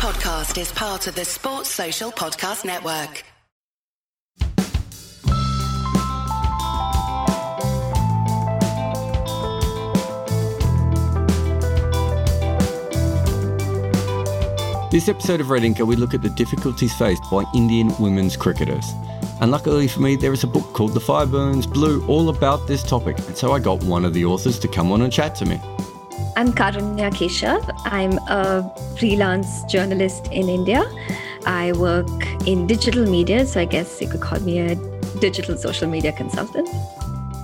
podcast is part of the Sports Social Podcast Network. This episode of Red Inker, we look at the difficulties faced by Indian women's cricketers. And luckily for me, there is a book called The Fire Burns Blue all about this topic. And so I got one of the authors to come on and chat to me. I'm Karunya Keshav. I'm a freelance journalist in India. I work in digital media, so I guess you could call me a digital social media consultant.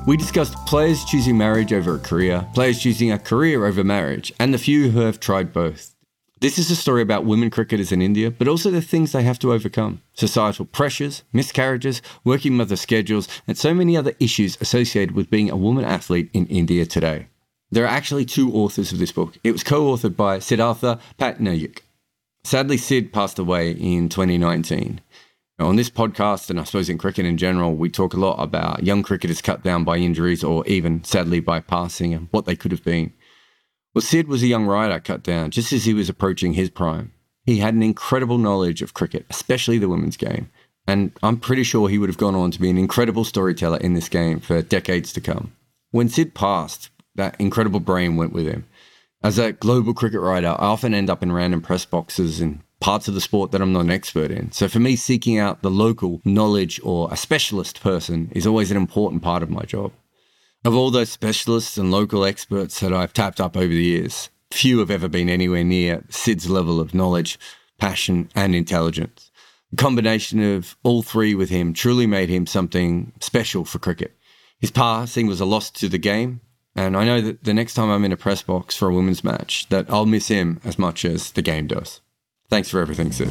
We discussed players choosing marriage over a career, players choosing a career over marriage, and the few who have tried both. This is a story about women cricketers in India, but also the things they have to overcome societal pressures, miscarriages, working mother schedules, and so many other issues associated with being a woman athlete in India today. There are actually two authors of this book. It was co authored by Sidhanta Patnaik. Sadly, Sid passed away in 2019. On this podcast, and I suppose in cricket in general, we talk a lot about young cricketers cut down by injuries or even, sadly, by passing and what they could have been. Well, Sid was a young rider cut down just as he was approaching his prime. He had an incredible knowledge of cricket, especially the women's game, and I'm pretty sure he would have gone on to be an incredible storyteller in this game for decades to come. When Sid passed, that incredible brain went with him. As a global cricket writer, I often end up in random press boxes in parts of the sport that I'm not an expert in. So for me, seeking out the local knowledge or a specialist person is always an important part of my job. Of all those specialists and local experts that I've tapped up over the years, few have ever been anywhere near Sid's level of knowledge, passion, and intelligence. The combination of all three with him truly made him something special for cricket. His passing was a loss to the game, and I know that the next time I'm in a press box for a women's match, that I'll miss him as much as the game does. Thanks for everything, Sid.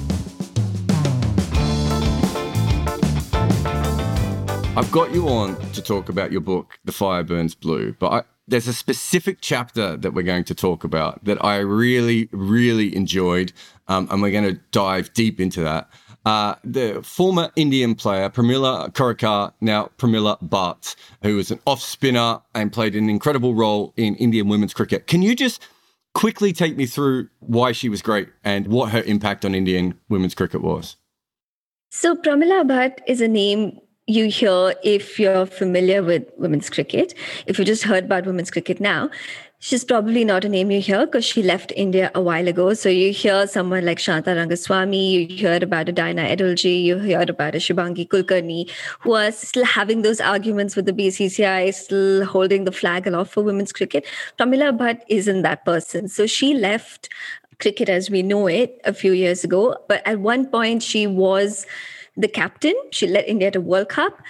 I've got you on to talk about your book, The Fire Burns Blue, but I, there's a specific chapter that we're going to talk about that I really, really enjoyed, um, and we're going to dive deep into that. Uh, the former Indian player, Pramila Korekar, now Pramila Bhatt, who was an off spinner and played an incredible role in Indian women's cricket. Can you just quickly take me through why she was great and what her impact on Indian women's cricket was? So, Pramila Bhatt is a name you hear if you're familiar with women's cricket. If you just heard about women's cricket now, she's probably not a name you hear because she left India a while ago. So you hear someone like Shanta Rangaswamy, you hear about a Diana Edulji, you hear about a Shubhangi Kulkarni, who are still having those arguments with the BCCI, still holding the flag aloft for women's cricket. Pramila Bhatt isn't that person. So she left cricket as we know it a few years ago. But at one point, she was the captain. She led India to World Cup.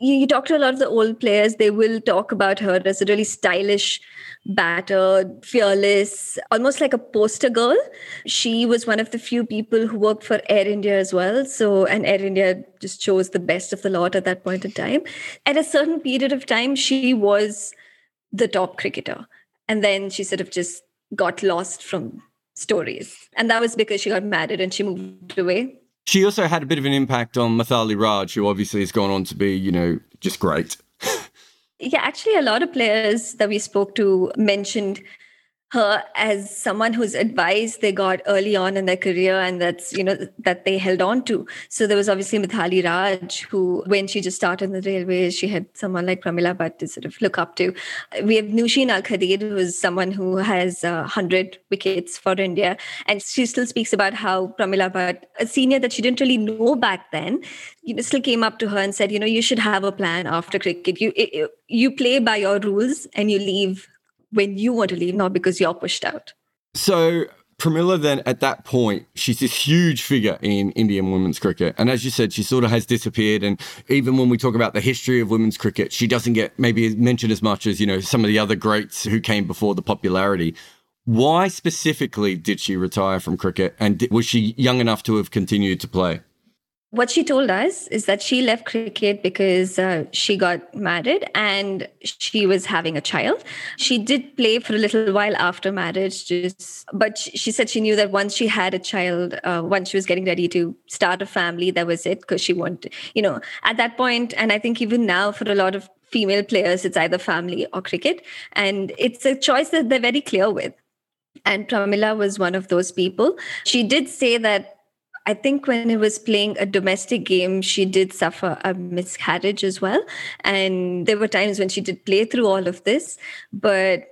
You, you, talk to a lot of the old players, they will talk about her as a really stylish batter, fearless, almost like a poster girl. She was one of the few people who worked for Air India as well. So, and Air India just chose the best of the lot at that point in time. At a certain period of time, she was the top cricketer. And then she sort of just got lost from stories. And that was because she got married and she moved away. She also had a bit of an impact on Mithali Raj, who obviously has gone on to be, you know, just great. yeah, actually, a lot of players that we spoke to mentioned her as someone whose advice they got early on in their career and that's you know that they held on to. So there was obviously Mithali Raj who when she just started in the railways she had someone like Pramila Bhatt to sort of look up to. We have Nooshin Al Khadeer who is someone who has uh, 100 wickets for India. And she still speaks about how Pramila Bhatt a senior that she didn't really know back then you know still came up to her and said you know you should have a plan after cricket. You you play by your rules and you leave when you want to leave, not because you're pushed out. So Pramila then at that point, she's this huge figure in Indian women's cricket. And as you said, she sort of has disappeared. And even when we talk about the history of women's cricket, she doesn't get maybe mentioned as much as, you know, some of the other greats who came before the popularity. Why specifically did she retire from cricket? And was she young enough to have continued to play? What she told us is that she left cricket because uh, she got married and she was having a child. She did play for a little while after marriage, just but she said she knew that once she had a child, uh, once she was getting ready to start a family, that was it because she wanted, you know, at that point, and I think even now for a lot of female players, it's either family or cricket, and it's a choice that they're very clear with And Pramila was one of those people. She did say that I think when it was playing a domestic game, she did suffer a miscarriage as well. And there were times when she did play through all of this. But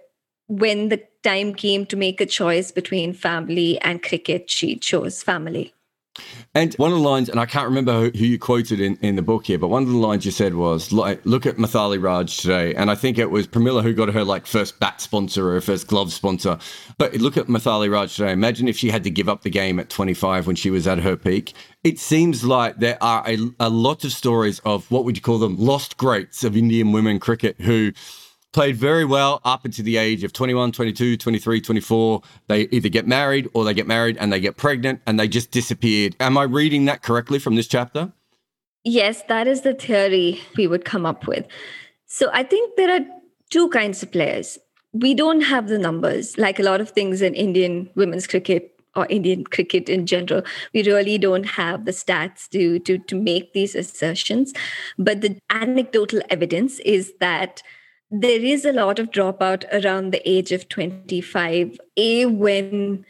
when the time came to make a choice between family and cricket, she chose family. And one of the lines, and I can't remember who you quoted in, in the book here, but one of the lines you said was, like, look at Mithali Raj today. And I think it was Pramila who got her like first bat sponsor or first glove sponsor. But look at Mithali Raj today. Imagine if she had to give up the game at 25 when she was at her peak. It seems like there are a, a lot of stories of what would you call them? Lost greats of Indian women cricket who played very well up until the age of 21, 22, 23, 24. They either get married or they get married and they get pregnant and they just disappeared. Am I reading that correctly from this chapter? Yes, that is the theory we would come up with. So I think there are two kinds of players. We don't have the numbers, like a lot of things in Indian women's cricket or Indian cricket in general. We really don't have the stats to, to, to make these assertions. But the anecdotal evidence is that there is a lot of dropout around the age of 25 a when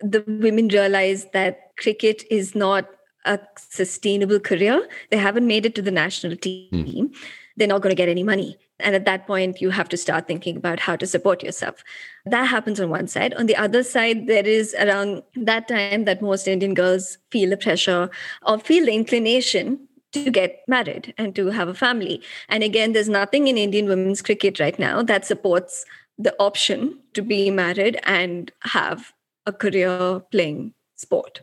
the women realize that cricket is not a sustainable career. They haven't made it to the national team. Mm. they're not going to get any money. And at that point you have to start thinking about how to support yourself. That happens on one side. On the other side there is around that time that most indian girls feel the pressure or feel the inclination to get married and to have a family. And again, there's nothing in Indian women's cricket right now that supports the option to be married and have a career playing sport.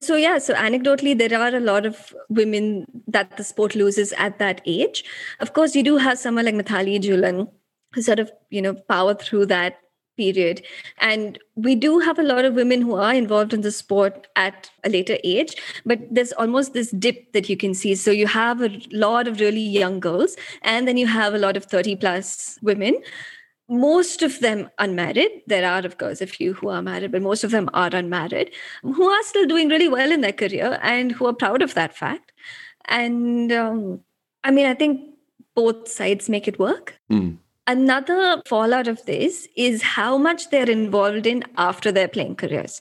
So, yeah, so anecdotally, there are a lot of women that the sport loses at that age. Of course, you do have someone like Mithali Jhulan who sort of, you know, power through that period. And we do have a lot of women who are involved in the sport at a later age, but there's almost this dip that you can see. So you have a lot of really young girls, and then you have a lot of 30 plus women. Most of them unmarried. There are, of course, a few who are married, but most of them are unmarried, who are still doing really well in their career and who are proud of that fact. And um, I mean, I think both sides make it work. Mm. Another fallout of this is how much they're involved in after their playing careers.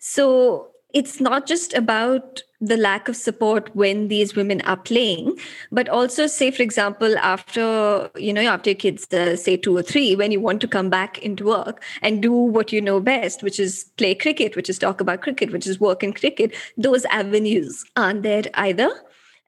So it's not just about the lack of support when these women are playing but also say for example after you know after your kids uh, say two or three when you want to come back into work and do what you know best which is play cricket which is talk about cricket which is work in cricket those avenues aren't there either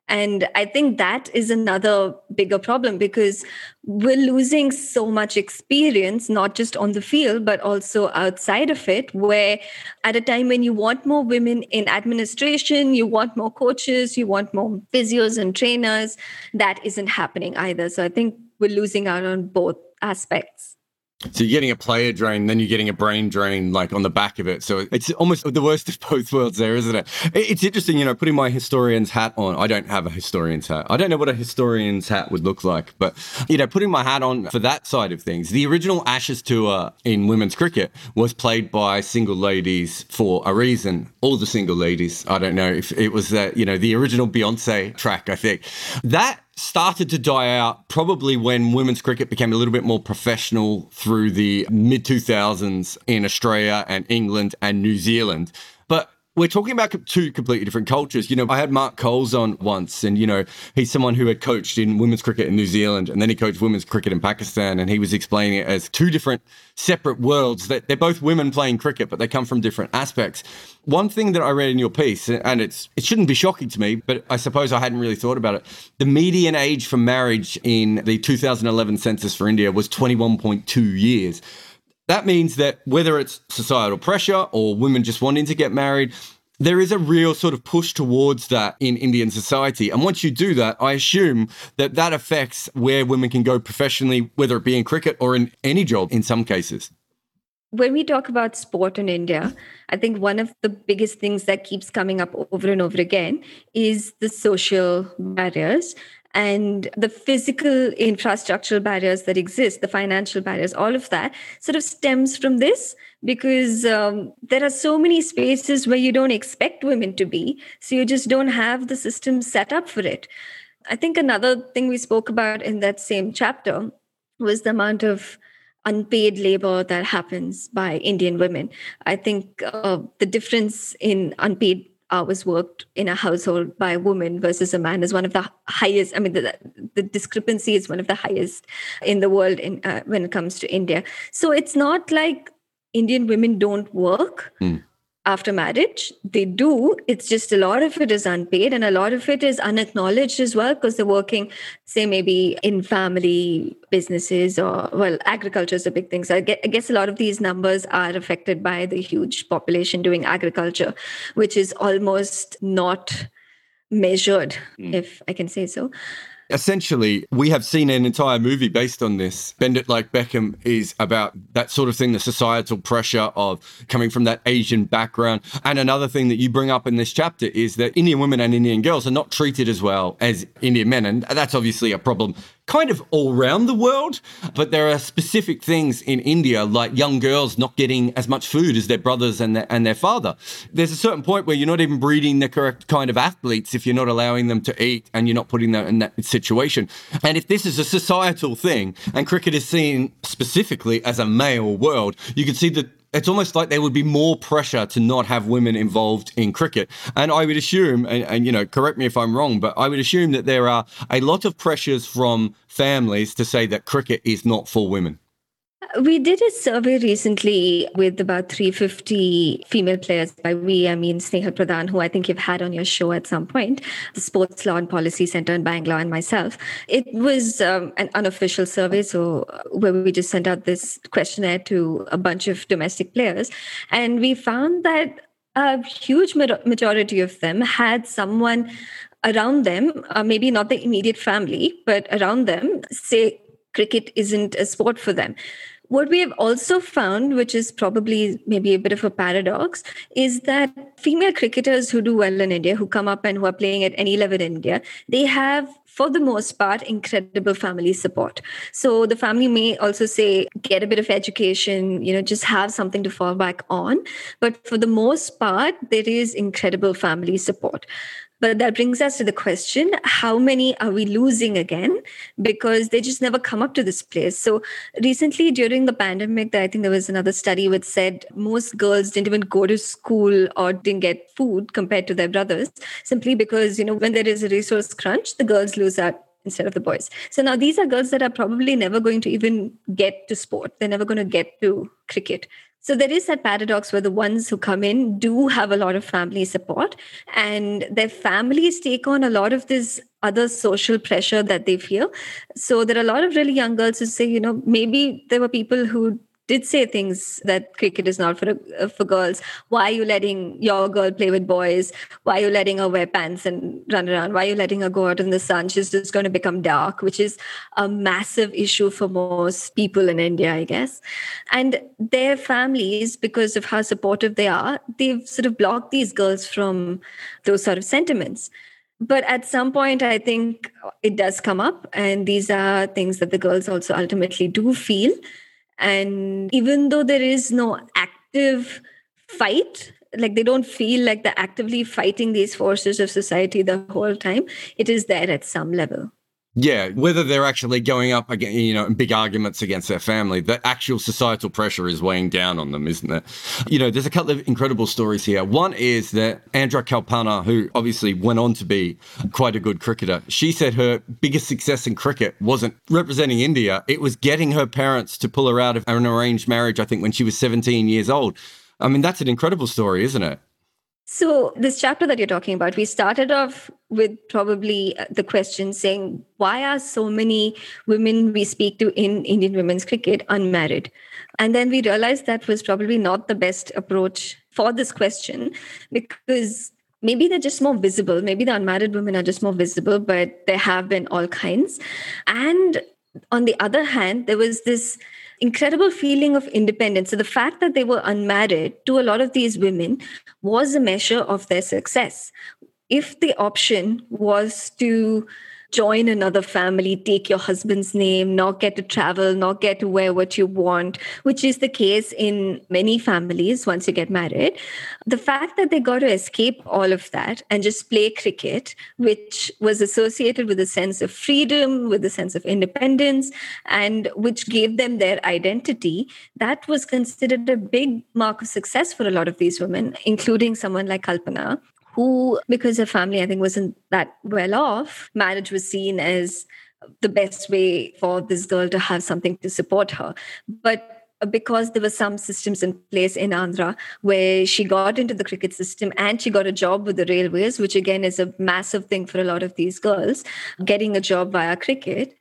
and I think that is another bigger problem because we're losing so much experience, not just on the field, but also outside of it, where at a time when you want more women in administration, you want more coaches, you want more physios and trainers, that isn't happening either. So I think we're losing out on both aspects. So you're getting a player drain, then you're getting a brain drain, like on the back of it. So it's almost the worst of both worlds, there, isn't it? It's interesting, you know, putting my historian's hat on. I don't have a historian's hat. I don't know what a historian's hat would look like, but you know, putting my hat on for that side of things. The original Ashes tour in women's cricket was played by single ladies for a reason. All the single ladies. I don't know if it was that, you know, the original Beyonce track. I think that started to die out probably when women's cricket became a little bit more professional through the mid 2000s in Australia and England and New Zealand. We're talking about two completely different cultures. You know, I had Mark Coles on once, and, you know, he's someone who had coached in women's cricket in New Zealand, and then he coached women's cricket in Pakistan, and he was explaining it as two different separate worlds that they're both women playing cricket, but they come from different aspects. One thing that I read in your piece, and it's it shouldn't be shocking to me, but I suppose I hadn't really thought about it. The median age for marriage in the 2011 census for India was 21.2 years. That means that whether it's societal pressure or women just wanting to get married, there is a real sort of push towards that in Indian society. And once you do that, I assume that that affects where women can go professionally, whether it be in cricket or in any job in some cases. When we talk about sport in India, I think one of the biggest things that keeps coming up over and over again is the social barriers and the physical infrastructural barriers that exist, the financial barriers, all of that sort of stems from this because um, there are so many spaces where you don't expect women to be. So you just don't have the system set up for it. I think another thing we spoke about in that same chapter was the amount of unpaid labor that happens by Indian women. I think uh, the difference in unpaid hours worked in a household by a woman versus a man is one of the highest. I mean, the, the discrepancy is one of the highest in the world in, uh, when it comes to India. So it's not like Indian women don't work. Mm after marriage. They do. It's just a lot of it is unpaid and a lot of it is unacknowledged as well because they're working, say, maybe in family businesses or, well, agriculture is a big thing. So I guess a lot of these numbers are affected by the huge population doing agriculture, which is almost not measured, mm. if I can say so. Essentially, we have seen an entire movie based on this. Bend It Like Beckham is about that sort of thing, the societal pressure of coming from that Asian background. And another thing that you bring up in this chapter is that Indian women and Indian girls are not treated as well as Indian men. And that's obviously a problem kind of all around the world, but there are specific things in India, like young girls not getting as much food as their brothers and their, and their father. There's a certain point where you're not even breeding the correct kind of athletes if you're not allowing them to eat and you're not putting them in that situation. And if this is a societal thing, and cricket is seen specifically as a male world, you can see that it's almost like there would be more pressure to not have women involved in cricket. And I would assume, and, and, you know, correct me if I'm wrong, but I would assume that there are a lot of pressures from families to say that cricket is not for women. We did a survey recently with about 350 female players. By we, I mean Snehal Pradhan, who I think you've had on your show at some point, the Sports Law and Policy Center in Bangalore, and myself. It was um, an unofficial survey, so uh, where we just sent out this questionnaire to a bunch of domestic players. And we found that a huge majority of them had someone around them, uh, maybe not the immediate family, but around them, say cricket isn't a sport for them. What we have also found, which is probably maybe a bit of a paradox, is that female cricketers who do well in India, who come up and who are playing at any level in India, they have, for the most part, incredible family support. So the family may also say, get a bit of education, you know, just have something to fall back on. But for the most part, there is incredible family support. But that brings us to the question how many are we losing again? Because they just never come up to this place. So, recently during the pandemic, I think there was another study which said most girls didn't even go to school or didn't get food compared to their brothers simply because, you know, when there is a resource crunch, the girls lose out instead of the boys. So now these are girls that are probably never going to even get to sport. They're never going to get to cricket. So there is that paradox where the ones who come in do have a lot of family support and their families take on a lot of this other social pressure that they feel. So there are a lot of really young girls who say, you know, maybe there were people who did say things that cricket is not for uh, for girls. Why are you letting your girl play with boys? Why are you letting her wear pants and run around? Why are you letting her go out in the sun? She's just going to become dark, which is a massive issue for most people in India, I guess. And their families, because of how supportive they are, they've sort of blocked these girls from those sort of sentiments but at some point i think it does come up and these are things that the girls also ultimately do feel and even though there is no active fight, like they don't feel like they're actively fighting these forces of society the whole time, it is there at some level. Yeah, whether they're actually going up again, you know, in big arguments against their family, the actual societal pressure is weighing down on them, isn't it? You know, there's a couple of incredible stories here. One is that Andra Kalpana, who obviously went on to be quite a good cricketer, she said her biggest success in cricket wasn't representing India, it was getting her parents to pull her out of an arranged marriage, I think, when she was 17 years old. I mean, that's an incredible story, isn't it? So, this chapter that you're talking about, we started off with probably uh, the question saying, why are so many women we speak to in Indian women's cricket unmarried? And then we realized that was probably not the best approach for this question because maybe they're just more visible. Maybe the unmarried women are just more visible, but there have been all kinds. And on the other hand, there was this incredible feeling of independence. So the fact that they were unmarried to a lot of these women was a measure of their success. If the option was to join another family, take your husband's name, not get to travel, not get to wear what you want, which is the case in many families once you get married. The fact that they got to escape all of that and just play cricket, which was associated with a sense of freedom, with a sense of independence, and which gave them their identity, that was considered a big mark of success for a lot of these women, including someone like Kalpana, who, because her family, I think, wasn't that well off, marriage was seen as the best way for this girl to have something to support her. But because there were some systems in place in Andhra where she got into the cricket system and she got a job with the railways, which again is a massive thing for a lot of these girls, getting a job via cricket,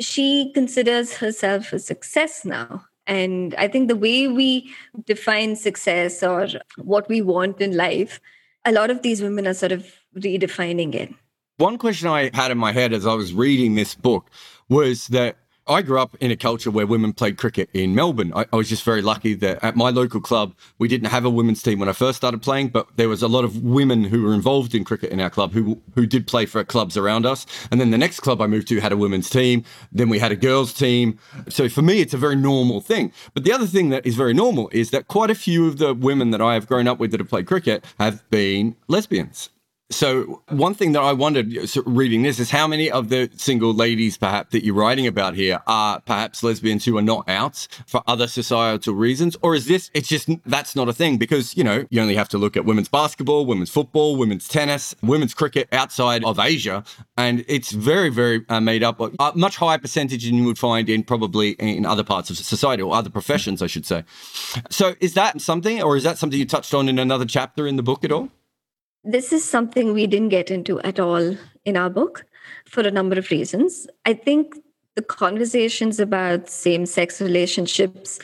she considers herself a success now. And I think the way we define success or what we want in life a lot of these women are sort of redefining it. One question I had in my head as I was reading this book was that I grew up in a culture where women played cricket in Melbourne. I, I, was just very lucky that at my local club, we didn't have a women's team when I first started playing, but there was a lot of women who were involved in cricket in our club who, who did play for clubs around us. And then the next club I moved to had a women's team. Then we had a girls' team. So for me, it's a very normal thing. But the other thing that is very normal is that quite a few of the women that I have grown up with that have played cricket have been lesbians. So one thing that I wondered reading this is how many of the single ladies perhaps that you're writing about here are perhaps lesbians who are not out for other societal reasons or is this it's just that's not a thing because you know you only have to look at women's basketball, women's football, women's tennis, women's cricket outside of Asia and it's very very uh, made up a much higher percentage than you would find in probably in other parts of society or other professions I should say. So is that something or is that something you touched on in another chapter in the book at all? This is something we didn't get into at all in our book for a number of reasons. I think the conversations about same sex relationships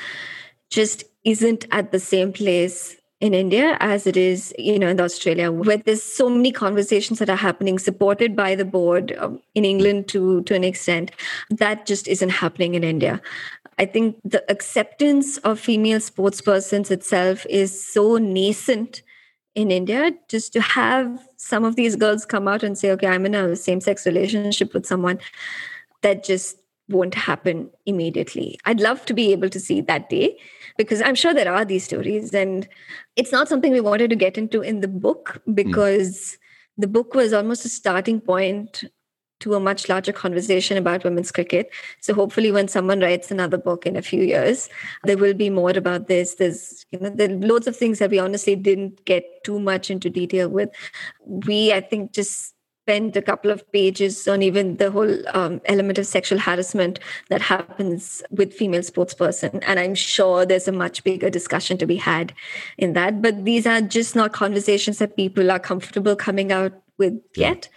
just isn't at the same place in India as it is, you know, in Australia, where there's so many conversations that are happening, supported by the board um, in England to to an extent, that just isn't happening in India. I think the acceptance of female sportspersons itself is so nascent in India, just to have some of these girls come out and say, okay, I'm in a same sex relationship with someone, that just won't happen immediately. I'd love to be able to see that day because I'm sure there are these stories. And it's not something we wanted to get into in the book because mm. the book was almost a starting point to a much larger conversation about women's cricket. So hopefully, when someone writes another book in a few years, there will be more about this. There's you know there are loads of things that we honestly didn't get too much into detail with. We I think just spent a couple of pages on even the whole um, element of sexual harassment that happens with female sportsperson and i'm sure there's a much bigger discussion to be had in that but these are just not conversations that people are comfortable coming out with yet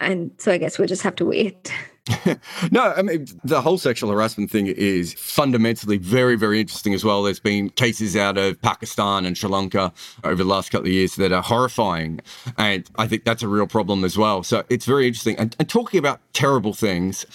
and so I guess we'll just have to wait. no, I mean, the whole sexual harassment thing is fundamentally very, very interesting as well. There's been cases out of Pakistan and Sri Lanka over the last couple of years that are horrifying. And I think that's a real problem as well. So it's very interesting. And, and talking about terrible things,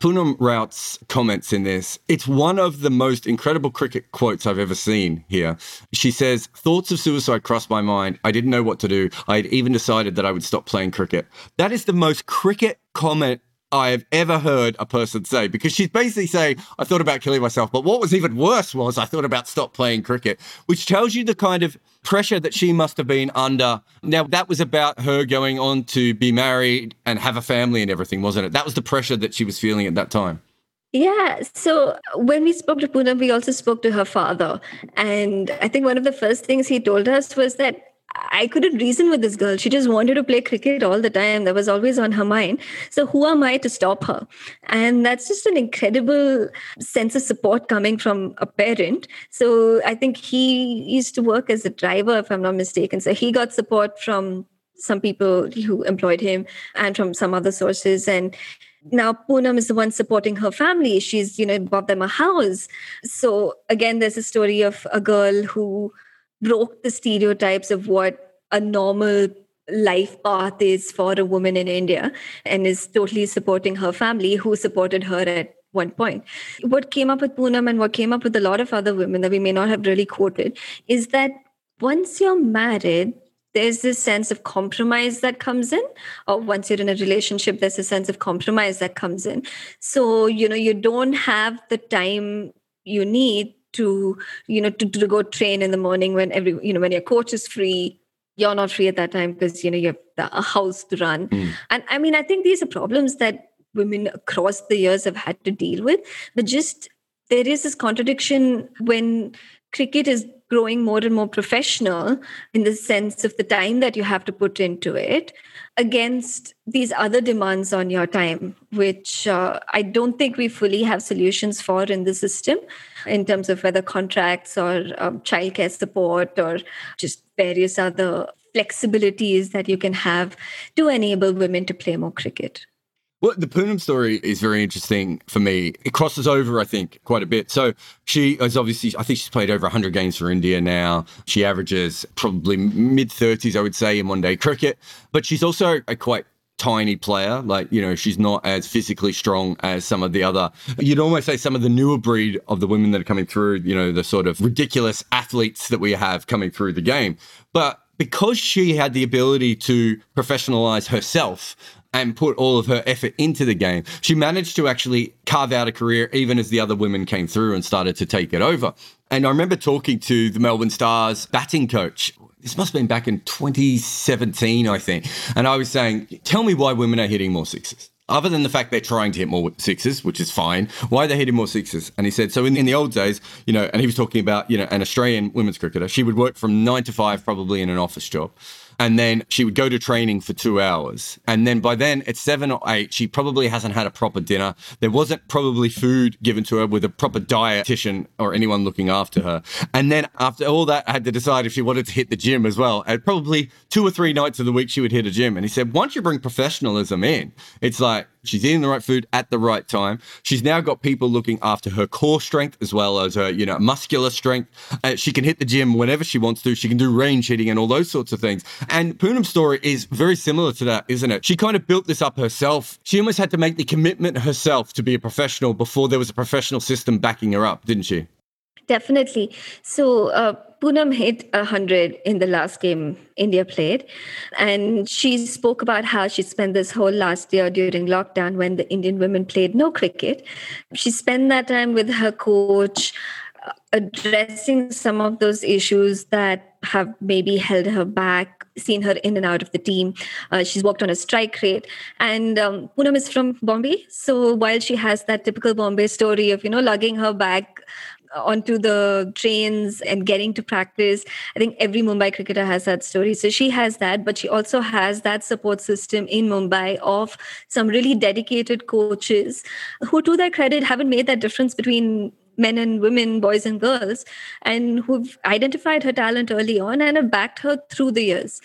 Poonam Raut's comments in this. It's one of the most incredible cricket quotes I've ever seen here. She says, Thoughts of suicide crossed my mind. I didn't know what to do. I had even decided that I would stop playing cricket. That is the most cricket comment I have ever heard a person say because she's basically saying, I thought about killing myself. But what was even worse was I thought about stop playing cricket, which tells you the kind of pressure that she must have been under. Now, that was about her going on to be married and have a family and everything, wasn't it? That was the pressure that she was feeling at that time. Yeah. So when we spoke to Poonam, we also spoke to her father. And I think one of the first things he told us was that I couldn't reason with this girl. She just wanted to play cricket all the time. That was always on her mind. So, who am I to stop her? And that's just an incredible sense of support coming from a parent. So, I think he used to work as a driver, if I'm not mistaken. So, he got support from some people who employed him and from some other sources. And now Poonam is the one supporting her family. She's, you know, bought them a house. So, again, there's a story of a girl who broke the stereotypes of what a normal life path is for a woman in India and is totally supporting her family who supported her at one point. What came up with Poonam and what came up with a lot of other women that we may not have really quoted is that once you're married, there's this sense of compromise that comes in or once you're in a relationship there's a sense of compromise that comes in so you know you don't have the time you need to you know to, to go train in the morning when every you know when your coach is free. You're not free at that time because you know you have a house to run. Mm. and i mean i think these are problems that women across the years have had to deal with. But just there is this contradiction when cricket is growing more and more professional in the sense of the time that you have to put into it against these other demands on your time, which uh, I don't think we fully have solutions for in the system in terms of whether contracts or um, childcare support or just various other flexibilities that you can have to enable women to play more cricket. Well, the Poonam story is very interesting for me. It crosses over, I think, quite a bit. So she is obviously, I think she's played over 100 games for India now. She averages probably mid 30s, I would say, in one day cricket. But she's also a quite tiny player. Like, you know, she's not as physically strong as some of the other, you'd almost say some of the newer breed of the women that are coming through, you know, the sort of ridiculous athletes that we have coming through the game. But because she had the ability to professionalize herself and put all of her effort into the game, she managed to actually carve out a career even as the other women came through and started to take it over. And I remember talking to the Melbourne Stars batting coach. This must have been back in 2017, I think. And I was saying, tell me why women are hitting more sixes other than the fact they're trying to hit more sixes, which is fine, why are they hitting more sixes? And he said, so in, in the old days, you know, and he was talking about, you know, an Australian women's cricketer, she would work from nine to five, probably in an office job and then she would go to training for two hours. And then by then, at seven or eight, she probably hasn't had a proper dinner. There wasn't probably food given to her with a proper dietitian or anyone looking after her. And then after all that, I had to decide if she wanted to hit the gym as well. And probably two or three nights of the week, she would hit a gym. And he said, once you bring professionalism in, it's like, She's eating the right food at the right time. She's now got people looking after her core strength as well as her, you know, muscular strength. Uh, she can hit the gym whenever she wants to. She can do range hitting and all those sorts of things. And Poonam's story is very similar to that, isn't it? She kind of built this up herself. She almost had to make the commitment herself to be a professional before there was a professional system backing her up, didn't she? Definitely. So, uh, Poonam hit 100 in the last game India played. And she spoke about how she spent this whole last year during lockdown when the Indian women played no cricket. She spent that time with her coach, uh, addressing some of those issues that have maybe held her back, seen her in and out of the team. Uh, she's worked on a strike rate. And um, Poonam is from Bombay. So while she has that typical Bombay story of, you know, lugging her bag onto the trains and getting to practice. I think every Mumbai cricketer has that story. So she has that, but she also has that support system in Mumbai of some really dedicated coaches who, to their credit, haven't made that difference between men and women, boys and girls, and who've identified her talent early on and have backed her through the years,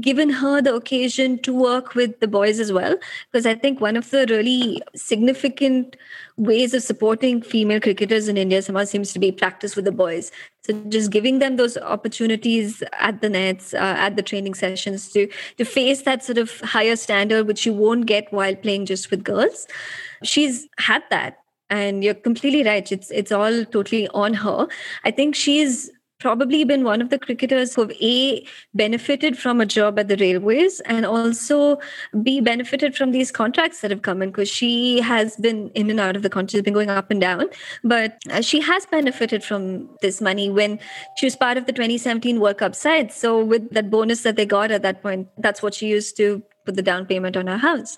given her the occasion to work with the boys as well. Because I think one of the really significant ways of supporting female cricketers in India somehow seems to be practice with the boys. So just giving them those opportunities at the nets, uh, at the training sessions to to face that sort of higher standard which you won't get while playing just with girls. She's had that and you're completely right. It's it's all totally on her. I think she's probably been one of the cricketers who have a benefited from a job at the railways and also b benefited from these contracts that have come in because she has been in and out of the country. Has been going up and down. But uh, she has benefited from this money when she was part of the 2017 world cup side. So with that bonus that they got at that point that's what she used to put the down payment on her house,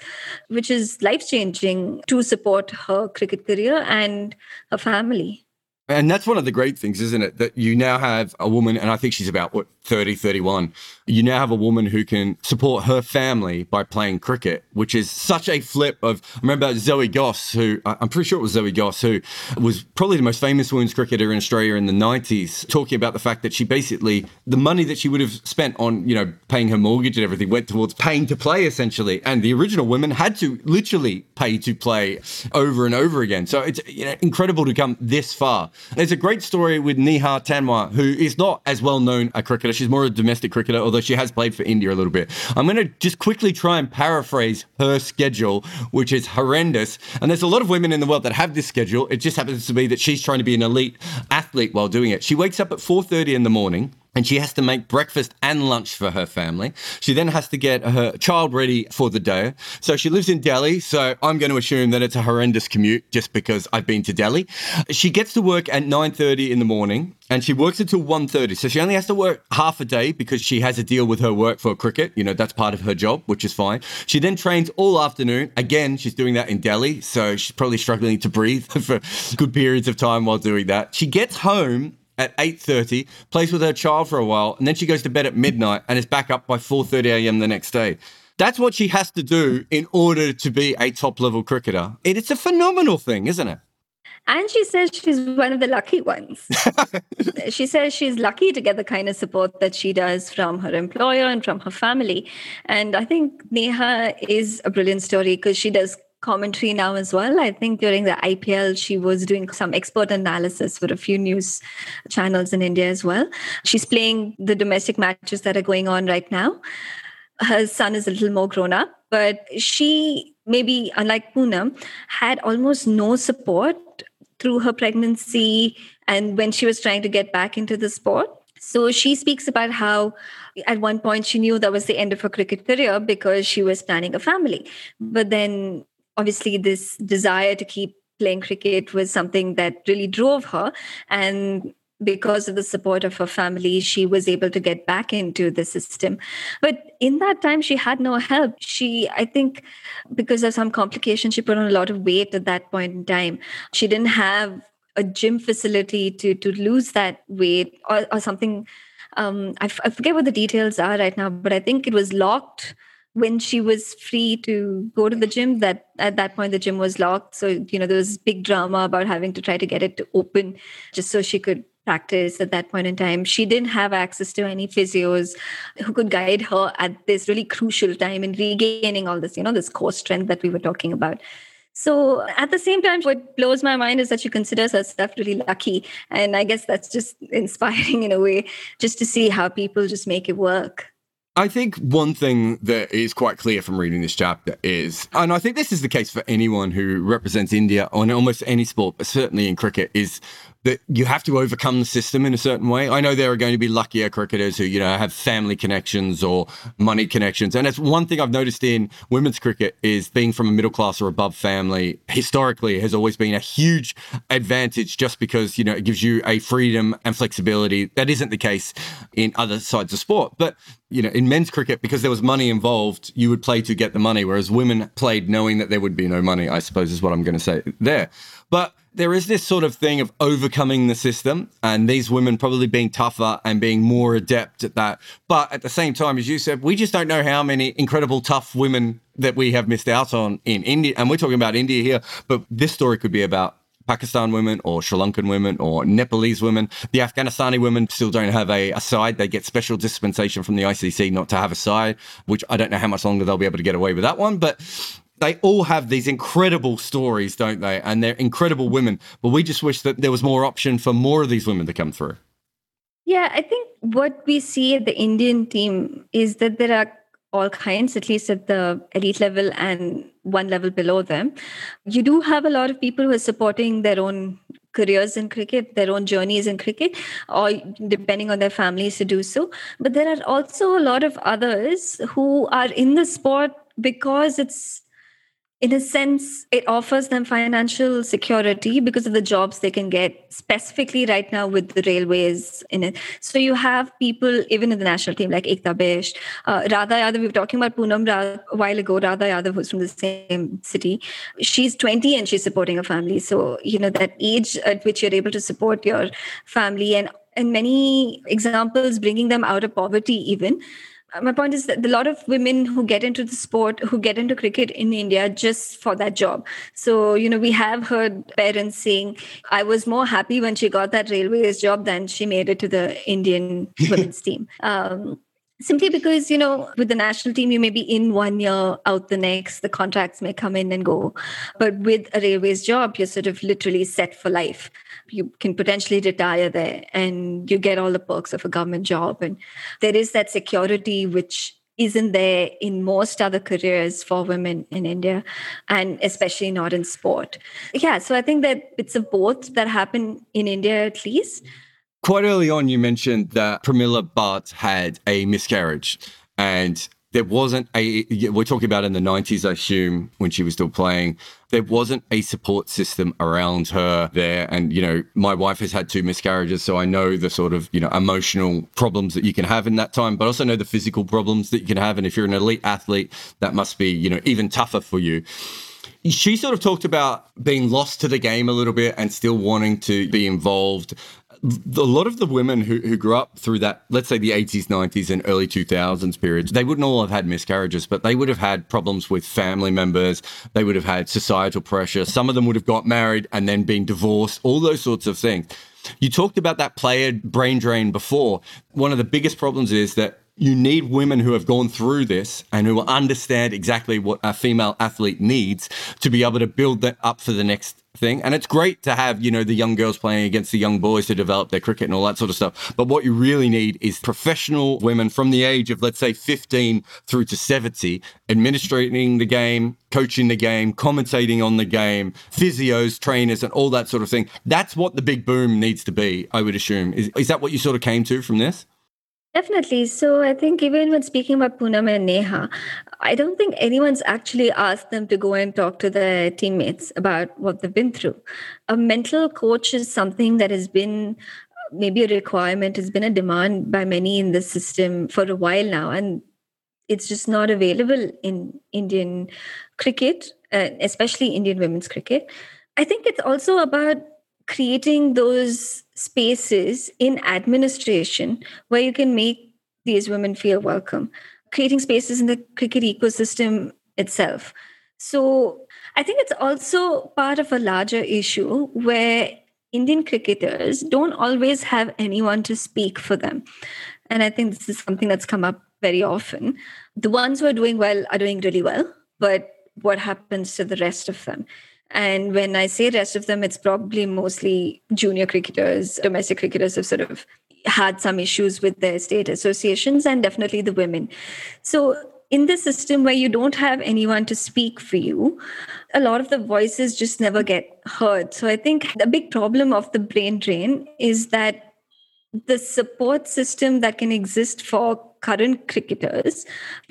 which is life changing to support her cricket career and her family. And that's one of the great things, isn't it? That you now have a woman, and I think she's about, what, 30, 31. You now have a woman who can support her family by playing cricket, which is such a flip of. I remember Zoe Goss, who I'm pretty sure it was Zoe Goss, who was probably the most famous women's cricketer in Australia in the 90s, talking about the fact that she basically, the money that she would have spent on, you know, paying her mortgage and everything went towards paying to play, essentially. And the original women had to literally pay to play over and over again. So it's you know, incredible to come this far. There's a great story with Neha Tanwar, who is not as well known a cricketer. She's more a domestic cricketer, although she has played for India a little bit. I'm going to just quickly try and paraphrase her schedule, which is horrendous. And there's a lot of women in the world that have this schedule. It just happens to be that she's trying to be an elite athlete while doing it. She wakes up at 4:30 in the morning and she has to make breakfast and lunch for her family. She then has to get her child ready for the day. So she lives in Delhi. So I'm going to assume that it's a horrendous commute just because I've been to Delhi. She gets to work at 9:30 in the morning and she works until 1.30 so she only has to work half a day because she has a deal with her work for cricket you know that's part of her job which is fine she then trains all afternoon again she's doing that in delhi so she's probably struggling to breathe for good periods of time while doing that she gets home at 8.30, plays with her child for a while, and then she goes to bed at midnight and is back up by 4.30 a.m. the next day. That's what she has to do in order to be a top level cricketer. It's a phenomenal thing, isn't it? And she says she's one of the lucky ones. she says she's lucky to get the kind of support that she does from her employer and from her family. And I think Neha is a brilliant story because she does commentary now as well. I think during the IPL, she was doing some expert analysis for a few news channels in India as well. She's playing the domestic matches that are going on right now. Her son is a little more grown up, but she, maybe unlike Poonam, had almost no support through her pregnancy and when she was trying to get back into the sport. So she speaks about how at one point she knew that was the end of her cricket career because she was planning a family. But then obviously this desire to keep playing cricket was something that really drove her. And because of the support of her family she was able to get back into the system. But in that time she had no help. She i think because of some complications she put on a lot of weight at that point in time. She didn't have a gym facility to to lose that weight or, or something. Um, I, f- I forget what the details are right now but i think it was locked when she was free to go to the gym that at that point the gym was locked so you know there was big drama about having to try to get it to open just so she could practice at that point in time she didn't have access to any physios who could guide her at this really crucial time in regaining all this you know this core strength that we were talking about so at the same time, what blows my mind is that she considers herself really lucky. And I guess that's just inspiring in a way, just to see how people just make it work. I think one thing that is quite clear from reading this chapter is, and I think this is the case for anyone who represents India on almost any sport, but certainly in cricket, is that you have to overcome the system in a certain way. I know there are going to be luckier cricketers who, you know, have family connections or money connections. And it's one thing I've noticed in women's cricket is being from a middle class or above family historically has always been a huge advantage just because, you know, it gives you a freedom and flexibility that isn't the case in other sides of sport. But you know, in men's cricket, because there was money involved, you would play to get the money, whereas women played knowing that there would be no money, I suppose is what I'm going to say there. But there is this sort of thing of overcoming the system and these women probably being tougher and being more adept at that. But at the same time, as you said, we just don't know how many incredible tough women that we have missed out on in India. And we're talking about India here, but this story could be about Pakistan women or Sri Lankan women or Nepalese women. The Afghanistani women still don't have a, a, side. They get special dispensation from the ICC not to have a side, which I don't know how much longer they'll be able to get away with that one. But they all have these incredible stories, don't they? And they're incredible women. But we just wish that there was more option for more of these women to come through. Yeah, I think what we see at the Indian team is that there are all kinds, at least at the elite level and one level below them. You do have a lot of people who are supporting their own careers in cricket, their own journeys in cricket, or depending on their families to do so. But there are also a lot of others who are in the sport because it's in a sense, it offers them financial security because of the jobs they can get, specifically right now with the railways in it. So you have people, even in the national team, like Ekta Bisht, uh, Radha Yadav, we were talking about Poonam a while ago, Radha Yadav, who's from the same city. She's 20 and she's supporting a family. So, you know, that age at which you're able to support your family and and many examples bringing them out of poverty even my point is that a lot of women who get into the sport who get into cricket in india just for that job. So you know we have heard parents saying i was more happy when she got that railways job than she made it to the indian women's team. Um, simply because you know with the national team you may be in one year out the next the contracts may come in and go. But with a railways job you're sort of literally set for life you can potentially retire there and you get all the perks of a government job. And there is that security which isn't there in most other careers for women in india and especially not in sport. Yeah so i think that it's a both that happen in india at least. Quite early on, you mentioned that Pramila Bhatt had a miscarriage and there wasn't a we're talking about in the 90s i assume when she was still playing. There wasn't a support system around her there. And you know my wife has had two miscarriages so i know the sort of you know emotional problems that you can have in that time but also know the physical problems that you can have. And if you're an elite athlete that must be you know even tougher for you. She sort of talked about being lost to the game a little bit and still wanting to be involved a lot of the women who, who grew up through that, let's say the 80s, 90s, and early 2000s periods, they wouldn't all have had miscarriages, but they would have had problems with family members. They would have had societal pressure. Some of them would have got married and then been divorced, all those sorts of things. You talked about that player brain drain before. One of the biggest problems is that you need women who have gone through this and who understand exactly what a female athlete needs to be able to build that up for the next thing. And it's great to have, you know, the young girls playing against the young boys to develop their cricket and all that sort of stuff. But what you really need is professional women from the age of, let's say, 15 through to 70, administrating the game, coaching the game, commentating on the game, physios, trainers, and all that sort of thing. That's what the big boom needs to be, I would assume. Is, is that what you sort of came to from this? Definitely. So I think even when speaking about Poonam and Neha, I don't think anyone's actually asked them to go and talk to their teammates about what they've been through. A mental coach is something that has been maybe a requirement, has been a demand by many in the system for a while now. And it's just not available in Indian cricket, especially Indian women's cricket. I think it's also about creating those spaces in administration where you can make these women feel welcome, creating spaces in the cricket ecosystem itself. So I think it's also part of a larger issue where Indian cricketers don't always have anyone to speak for them. And I think this is something that's come up very often. The ones who are doing well are doing really well, but what happens to the rest of them? And when I say rest of them, it's probably mostly junior cricketers, domestic cricketers have sort of had some issues with their state associations and definitely the women. So in the system where you don't have anyone to speak for you, a lot of the voices just never get heard. So I think the big problem of the brain drain is that the support system that can exist for current cricketers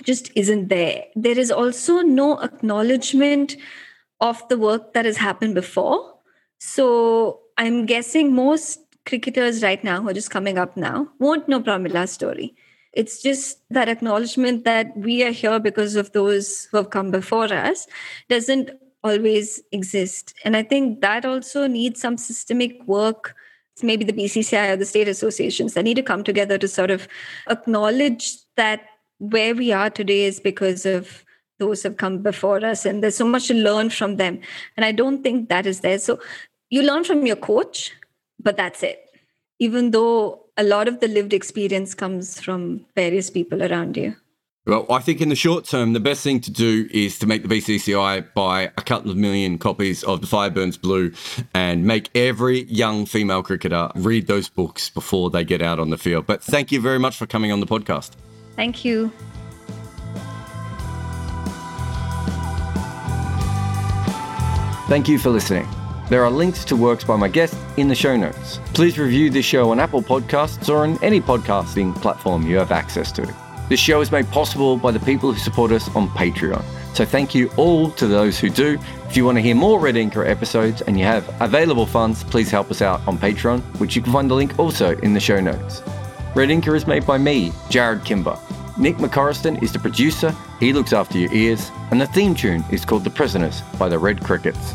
just isn't there. There is also no acknowledgement of the work that has happened before. So I'm guessing most cricketers right now who are just coming up now won't know Pramila's story. It's just that acknowledgement that we are here because of those who have come before us doesn't always exist. And I think that also needs some systemic work. Maybe the BCCI or the state associations that need to come together to sort of acknowledge that where we are today is because of those have come before us and there's so much to learn from them and i don't think that is there so you learn from your coach but that's it even though a lot of the lived experience comes from various people around you well, I think in the short term, the best thing to do is to make the BCCI buy a couple of million copies of The Fire Burns Blue and make every young female cricketer read those books before they get out on the field. But thank you very much for coming on the podcast. Thank you. Thank you for listening. There are links to works by my guest in the show notes. Please review this show on Apple Podcasts or on any podcasting platform you have access to. This show is made possible by the people who support us on Patreon. So thank you all to those who do. If you want to hear more Red Inker episodes and you have available funds, please help us out on Patreon, which you can find the link also in the show notes. Red Inker is made by me, Jarrod Kimber. Nick McCorriston is the producer, he looks after your ears, and the theme tune is called The Prisoners by the Red Crickets.